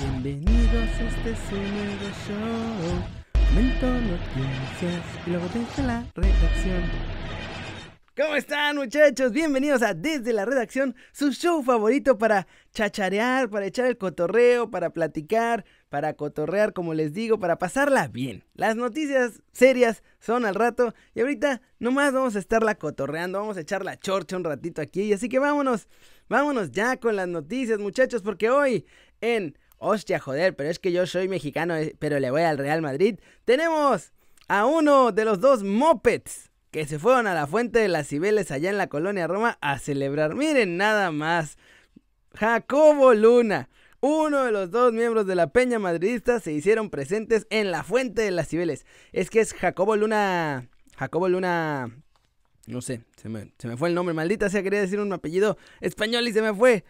Bienvenidos, este es su nuevo show. Momento noticias y luego desde la redacción. ¿Cómo están muchachos? Bienvenidos a Desde la Redacción, su show favorito para chacharear, para echar el cotorreo, para platicar, para cotorrear, como les digo, para pasarla bien. Las noticias serias son al rato y ahorita nomás vamos a estarla cotorreando, vamos a echar la chorcha un ratito aquí. Así que vámonos, vámonos ya con las noticias muchachos, porque hoy en... Hostia, joder, pero es que yo soy mexicano, eh, pero le voy al Real Madrid. Tenemos a uno de los dos mopeds que se fueron a la fuente de las Cibeles allá en la colonia Roma a celebrar. Miren nada más. Jacobo Luna, uno de los dos miembros de la Peña Madridista, se hicieron presentes en la fuente de las Cibeles. Es que es Jacobo Luna. Jacobo Luna. No sé, se me, se me fue el nombre. Maldita sea, quería decir un apellido español y se me fue.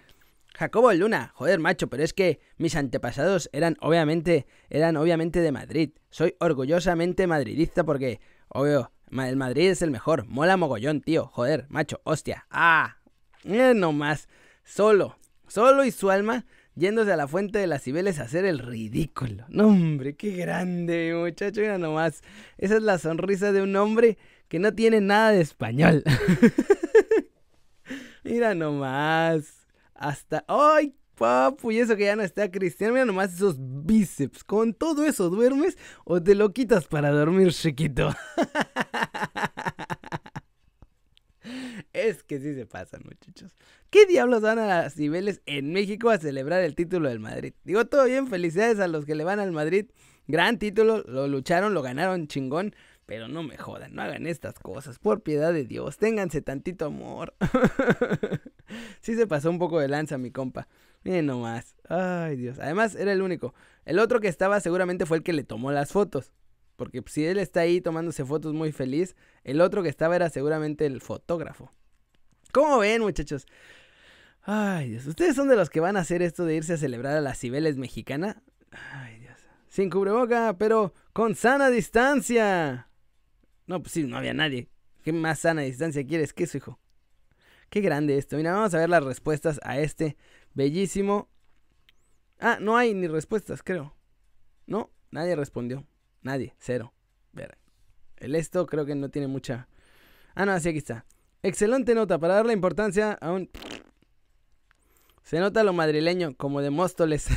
Jacobo Luna, joder macho, pero es que mis antepasados eran obviamente, eran obviamente de Madrid. Soy orgullosamente madridista porque, obvio, el Madrid es el mejor. Mola mogollón, tío. Joder, macho, hostia. Ah, eh, no más. Solo, solo y su alma yéndose a la fuente de las Cibeles a hacer el ridículo. No, hombre, qué grande, muchacho. Mira nomás. Esa es la sonrisa de un hombre que no tiene nada de español. Mira nomás. Hasta. ¡Ay, papu! Y eso que ya no está Cristiano. Mira nomás esos bíceps. ¿Con todo eso duermes o te lo quitas para dormir, chiquito? Es que sí se pasan, muchachos. ¿Qué diablos van a las Cibeles en México a celebrar el título del Madrid? Digo, todo bien, felicidades a los que le van al Madrid. Gran título, lo lucharon, lo ganaron chingón. Pero no me jodan, no hagan estas cosas, por piedad de Dios, ténganse tantito amor. sí se pasó un poco de lanza mi compa. Miren nomás. Ay, Dios. Además, era el único. El otro que estaba seguramente fue el que le tomó las fotos. Porque si él está ahí tomándose fotos muy feliz, el otro que estaba era seguramente el fotógrafo. ¿Cómo ven, muchachos? Ay, Dios. ¿Ustedes son de los que van a hacer esto de irse a celebrar a las Cibeles mexicana? Ay, Dios. Sin cubreboca, pero con sana distancia. No, pues sí, no había nadie. ¿Qué más sana distancia quieres que eso, hijo? Qué grande esto. Mira, vamos a ver las respuestas a este bellísimo. Ah, no hay ni respuestas, creo. No, nadie respondió. Nadie, cero. Ver. El esto creo que no tiene mucha. Ah, no, sí, aquí está. Excelente nota para darle importancia a un. Se nota lo madrileño, como de Móstoles.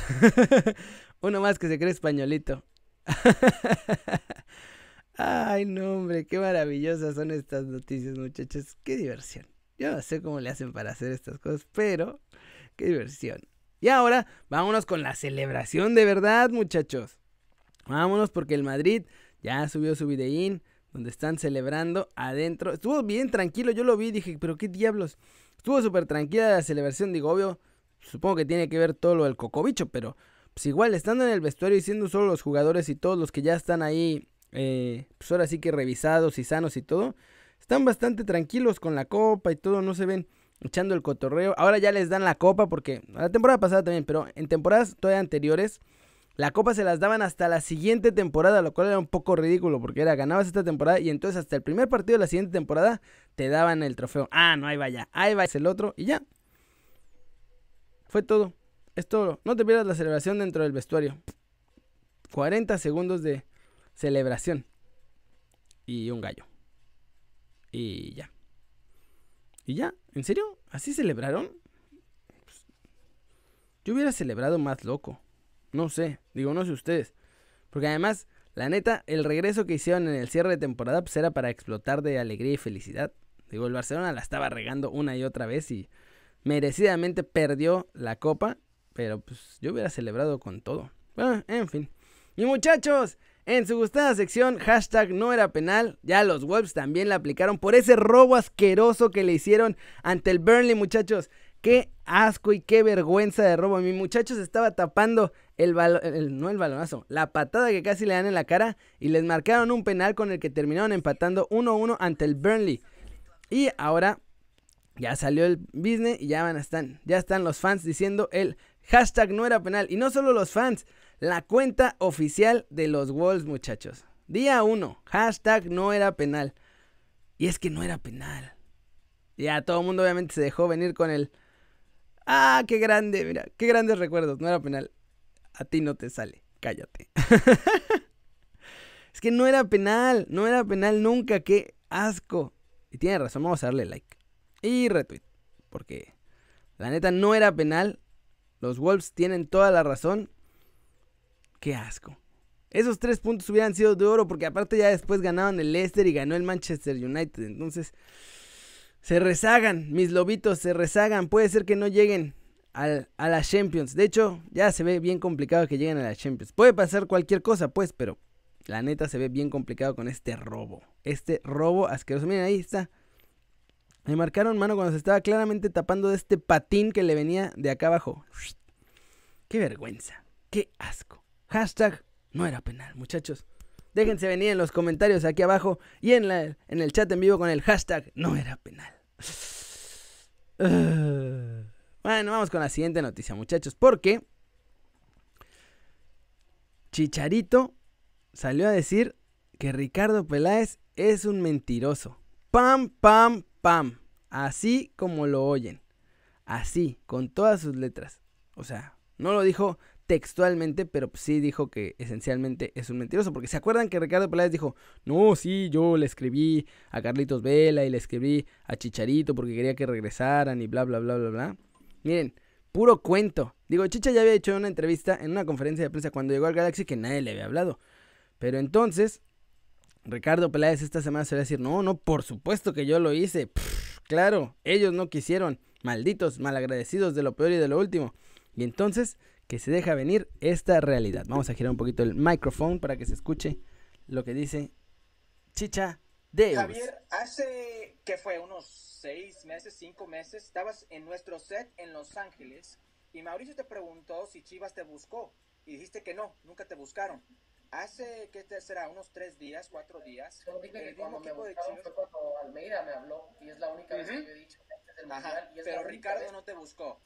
Uno más que se cree españolito. Ay, no, hombre, qué maravillosas son estas noticias, muchachos. Qué diversión. Yo no sé cómo le hacen para hacer estas cosas, pero qué diversión. Y ahora, vámonos con la celebración de verdad, muchachos. Vámonos porque el Madrid ya subió su videín donde están celebrando adentro. Estuvo bien tranquilo, yo lo vi dije, pero qué diablos. Estuvo súper tranquila la celebración, digo, obvio, supongo que tiene que ver todo lo del cocobicho, pero pues igual, estando en el vestuario y siendo solo los jugadores y todos los que ya están ahí eh, pues ahora sí que revisados y sanos y todo, están bastante tranquilos con la copa y todo, no se ven echando el cotorreo. Ahora ya les dan la copa porque la temporada pasada también, pero en temporadas todavía anteriores la copa se las daban hasta la siguiente temporada, lo cual era un poco ridículo porque era ganabas esta temporada y entonces hasta el primer partido de la siguiente temporada te daban el trofeo. Ah, no, ahí vaya, ahí va es el otro y ya. Fue todo. Es todo. No te pierdas la celebración dentro del vestuario. 40 segundos de celebración. Y un gallo. Y ya. ¿Y ya? ¿En serio? ¿Así celebraron? Pues, yo hubiera celebrado más loco. No sé, digo, no sé ustedes. Porque además, la neta, el regreso que hicieron en el cierre de temporada pues era para explotar de alegría y felicidad. Digo, el Barcelona la estaba regando una y otra vez y merecidamente perdió la copa. Pero pues yo hubiera celebrado con todo. Bueno, en fin. Y muchachos, en su gustada sección, hashtag no era penal, ya los Wolves también la aplicaron por ese robo asqueroso que le hicieron ante el Burnley, muchachos. Qué asco y qué vergüenza de robo. Mi muchacho se estaba tapando el, no el balonazo, la patada que casi le dan en la cara y les marcaron un penal con el que terminaron empatando 1-1 ante el Burnley. Y ahora ya salió el business y ya van a estar, ya están los fans diciendo el hashtag no era penal. Y no solo los fans, la cuenta oficial de los Wolves, muchachos. Día 1, hashtag no era penal. Y es que no era penal. Ya todo el mundo obviamente se dejó venir con el... Ah, qué grande, mira, qué grandes recuerdos, no era penal. a ti no te sale. Cállate. es que no era penal, no era penal nunca, qué asco. Y tiene razón, vamos a darle like. Y retweet, porque la neta no era penal. Los Wolves tienen toda la razón. Qué asco. Esos tres puntos hubieran sido de oro porque aparte ya después ganaban el Leicester y ganó el Manchester United. Entonces, se rezagan, mis lobitos, se rezagan. Puede ser que no lleguen a la Champions. De hecho, ya se ve bien complicado que lleguen a la Champions. Puede pasar cualquier cosa, pues, pero la neta se ve bien complicado con este robo. Este robo asqueroso. Miren, ahí está. Me marcaron mano cuando se estaba claramente tapando de este patín que le venía de acá abajo. Qué vergüenza. Qué asco. Hashtag no era penal, muchachos. Déjense venir en los comentarios aquí abajo y en, la, en el chat en vivo con el hashtag no era penal. bueno, vamos con la siguiente noticia, muchachos. Porque Chicharito salió a decir que Ricardo Peláez es un mentiroso. Pam, pam, pam. Así como lo oyen. Así, con todas sus letras. O sea, no lo dijo textualmente, pero sí dijo que esencialmente es un mentiroso. Porque se acuerdan que Ricardo Peláez dijo, no, sí, yo le escribí a Carlitos Vela y le escribí a Chicharito porque quería que regresaran y bla, bla, bla, bla, bla. Miren, puro cuento. Digo, Chicha ya había hecho una entrevista en una conferencia de prensa cuando llegó al Galaxy que nadie le había hablado. Pero entonces, Ricardo Peláez esta semana se va a decir, no, no, por supuesto que yo lo hice. claro, ellos no quisieron. Malditos, malagradecidos de lo peor y de lo último. Y entonces que se deja venir esta realidad. Vamos a girar un poquito el micrófono para que se escuche lo que dice Chicha de Javier, hace que fue unos seis meses, cinco meses, estabas en nuestro set en Los Ángeles y Mauricio te preguntó si Chivas te buscó y dijiste que no, nunca te buscaron. Hace, ¿qué te será? Unos tres días, cuatro días. Solo dije que cuando me buscaron fue cuando Almeida me habló y es la única vez que yo he dicho que Ajá, pero Ricardo no te buscó.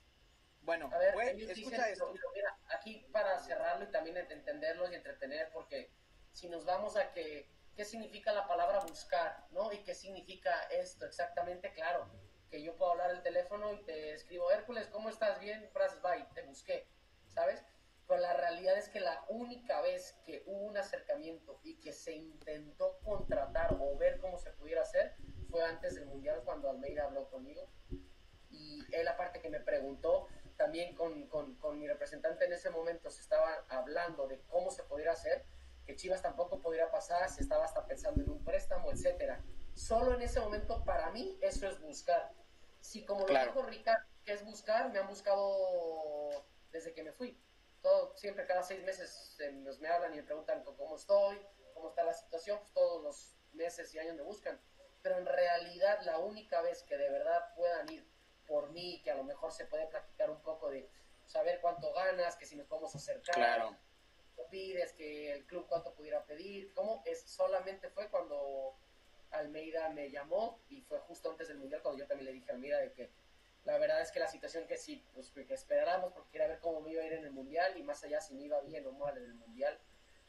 Bueno, a ver, escucha esto. Mira, aquí para cerrarlo y también entenderlo y entretener, porque si nos vamos a que, qué significa la palabra buscar, ¿no? Y qué significa esto exactamente, claro, que yo puedo hablar el teléfono y te escribo, Hércules, ¿cómo estás? Bien, frases, bye, te busqué, ¿sabes? Pero la realidad es que la única vez que hubo un acercamiento y que se intentó contratar o ver cómo se pudiera hacer fue antes del Mundial cuando Almeida habló conmigo. Y él aparte que me preguntó, también con, con, con, mi representante en ese momento se estaba hablando de cómo se pudiera hacer, que Chivas tampoco podría pasar, se estaba hasta pensando en un préstamo, etcétera. Solo en ese momento, para mí, eso es buscar. Si como lo dijo Ricardo, que es buscar, me han buscado desde que me fui. Todo, siempre cada seis meses me hablan y me preguntan cómo estoy, cómo está la situación, pues todos los meses y años me buscan. Pero en realidad la única vez que de verdad puedan ir por mí, que a lo mejor se puede practicar un poco de saber cuánto ganas, que si nos podemos acercar, claro. pides, que el club cuánto pudiera pedir, ¿cómo? Es, solamente fue cuando Almeida me llamó y fue justo antes del Mundial cuando yo también le dije a Almeida de que la verdad es que la situación que sí, pues que esperáramos porque quería ver cómo me iba a ir en el Mundial y más allá si me iba bien o mal en el Mundial,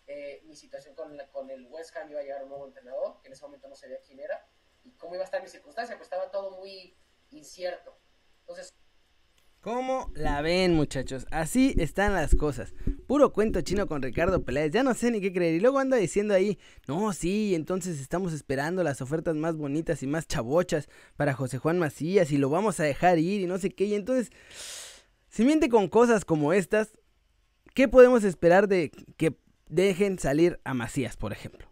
eh, mi situación con, con el West Ham iba a llegar un nuevo entrenador, que en ese momento no sabía quién era, y cómo iba a estar mi circunstancia, pues estaba todo muy incierto. Entonces... ¿Cómo la ven, muchachos? Así están las cosas. Puro cuento chino con Ricardo Peláez. Ya no sé ni qué creer. Y luego anda diciendo ahí, no, sí, entonces estamos esperando las ofertas más bonitas y más chabochas para José Juan Macías y lo vamos a dejar ir y no sé qué. Y entonces, si miente con cosas como estas, ¿qué podemos esperar de que dejen salir a Macías, por ejemplo?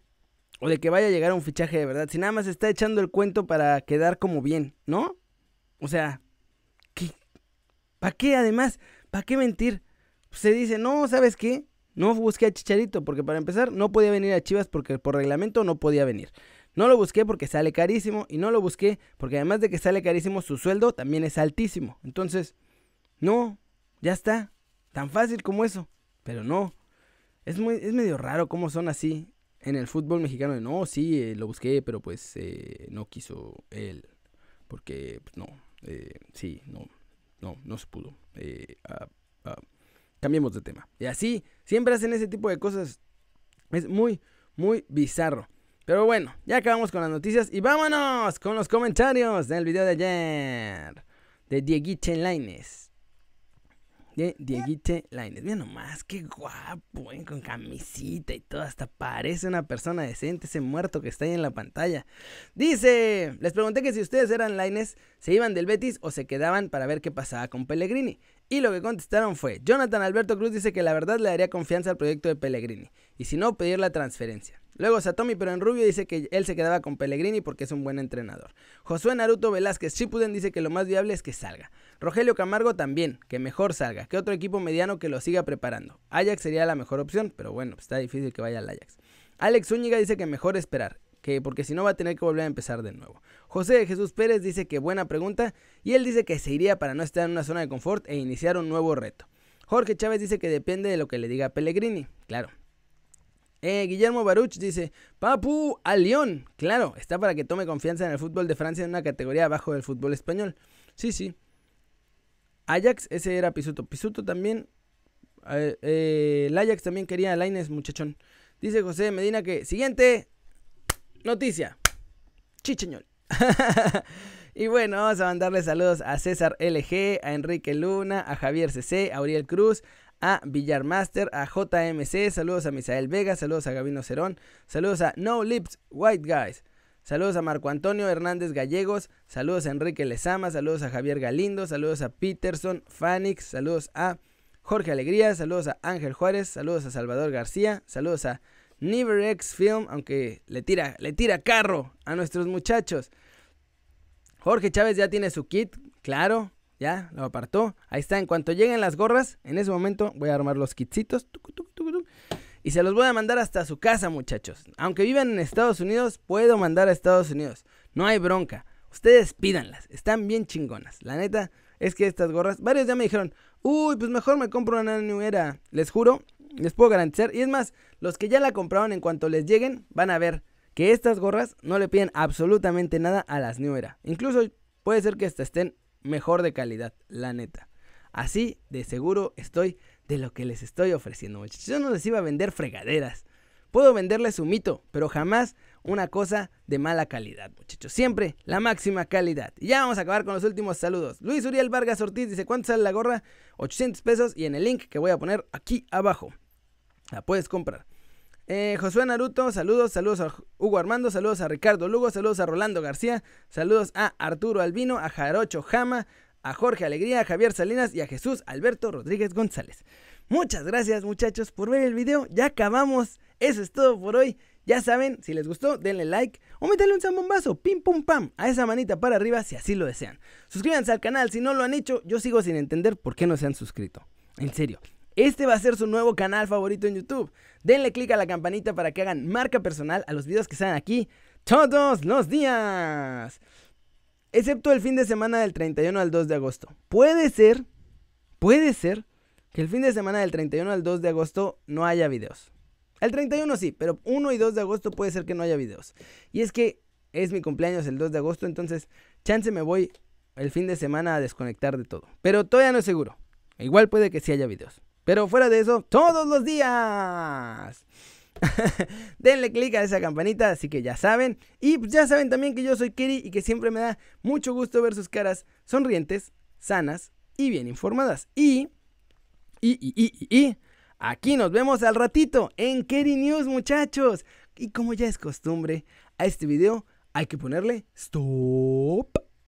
O de que vaya a llegar un fichaje de verdad. Si nada más está echando el cuento para quedar como bien, ¿no? O sea, ¿Para qué además? ¿Para qué mentir? se dice, no, ¿sabes qué? No busqué a Chicharito porque para empezar no podía venir a Chivas porque por reglamento no podía venir. No lo busqué porque sale carísimo y no lo busqué porque además de que sale carísimo su sueldo también es altísimo. Entonces, no, ya está. Tan fácil como eso. Pero no. Es, muy, es medio raro cómo son así en el fútbol mexicano. no, sí, eh, lo busqué, pero pues eh, no quiso él. Porque, pues, no, eh, sí, no, no, no se pudo. Eh, cambiemos de tema. Y así, siempre hacen ese tipo de cosas. Es muy, muy bizarro. Pero bueno, ya acabamos con las noticias y vámonos con los comentarios del video de ayer. De Dieguiche Laines. De Dieguite Laines. Mira nomás, qué guapo, ¿eh? con camisita y todo. Hasta parece una persona decente ese muerto que está ahí en la pantalla. Dice, les pregunté que si ustedes eran Laines, ¿se iban del Betis o se quedaban para ver qué pasaba con Pellegrini? Y lo que contestaron fue, Jonathan Alberto Cruz dice que la verdad le daría confianza al proyecto de Pellegrini. Y si no, pedir la transferencia. Luego Satomi pero en rubio dice que él se quedaba con Pellegrini porque es un buen entrenador. Josué Naruto Velázquez Chipuden dice que lo más viable es que salga. Rogelio Camargo también, que mejor salga, que otro equipo mediano que lo siga preparando. Ajax sería la mejor opción, pero bueno, está difícil que vaya al Ajax. Alex Zúñiga dice que mejor esperar, que porque si no va a tener que volver a empezar de nuevo. José Jesús Pérez dice que buena pregunta y él dice que se iría para no estar en una zona de confort e iniciar un nuevo reto. Jorge Chávez dice que depende de lo que le diga Pellegrini. Claro, eh, Guillermo Baruch dice, Papu, a León. Claro, está para que tome confianza en el fútbol de Francia en una categoría abajo del fútbol español. Sí, sí. Ajax, ese era Pisuto. Pisuto también. Eh, eh, el Ajax también quería a Laines, muchachón. Dice José Medina que, siguiente noticia. Chicheñol. y bueno, vamos a mandarle saludos a César LG, a Enrique Luna, a Javier CC, a Uriel Cruz, a Villarmaster, a JMC, saludos a Misael Vega, saludos a Gabino Cerón, saludos a No Lips White Guys, saludos a Marco Antonio Hernández Gallegos, saludos a Enrique Lezama, saludos a Javier Galindo, saludos a Peterson, Fanix, saludos a Jorge Alegría, saludos a Ángel Juárez, saludos a Salvador García, saludos a Never Film, aunque le tira, le tira carro a nuestros muchachos. Jorge Chávez ya tiene su kit, claro, ya, lo apartó. Ahí está. En cuanto lleguen las gorras, en ese momento voy a armar los kitsitos. Y se los voy a mandar hasta su casa, muchachos. Aunque vivan en Estados Unidos, puedo mandar a Estados Unidos. No hay bronca. Ustedes pídanlas. Están bien chingonas. La neta es que estas gorras, varios ya me dijeron, uy, pues mejor me compro una New Era. Les juro, les puedo garantizar. Y es más, los que ya la compraron en cuanto les lleguen, van a ver que estas gorras no le piden absolutamente nada a las New Era. Incluso puede ser que hasta estén mejor de calidad, la neta. Así de seguro estoy de lo que les estoy ofreciendo, muchachos. Yo no les iba a vender fregaderas. Puedo venderles un mito, pero jamás una cosa de mala calidad, muchachos. Siempre la máxima calidad. Y ya vamos a acabar con los últimos saludos. Luis Uriel Vargas Ortiz dice, ¿cuánto sale la gorra? 800 pesos y en el link que voy a poner aquí abajo. La puedes comprar. Eh, Josué Naruto, saludos, saludos a Hugo Armando, saludos a Ricardo Lugo, saludos a Rolando García, saludos a Arturo Albino, a Jarocho Jama, a Jorge Alegría, a Javier Salinas y a Jesús Alberto Rodríguez González. Muchas gracias muchachos por ver el video, ya acabamos, eso es todo por hoy. Ya saben, si les gustó, denle like o métanle un zambombazo, pim pum pam, a esa manita para arriba si así lo desean. Suscríbanse al canal si no lo han hecho, yo sigo sin entender por qué no se han suscrito. En serio, este va a ser su nuevo canal favorito en YouTube. Denle click a la campanita para que hagan marca personal a los videos que salen aquí todos los días. Excepto el fin de semana del 31 al 2 de agosto. Puede ser, puede ser que el fin de semana del 31 al 2 de agosto no haya videos. El 31 sí, pero 1 y 2 de agosto puede ser que no haya videos. Y es que es mi cumpleaños el 2 de agosto, entonces chance me voy el fin de semana a desconectar de todo. Pero todavía no es seguro. Igual puede que sí haya videos. Pero fuera de eso, todos los días. Denle click a esa campanita, así que ya saben. Y pues ya saben también que yo soy Keri y que siempre me da mucho gusto ver sus caras sonrientes, sanas y bien informadas. Y, y, y, y, y, aquí nos vemos al ratito en Keri News, muchachos. Y como ya es costumbre, a este video hay que ponerle stop.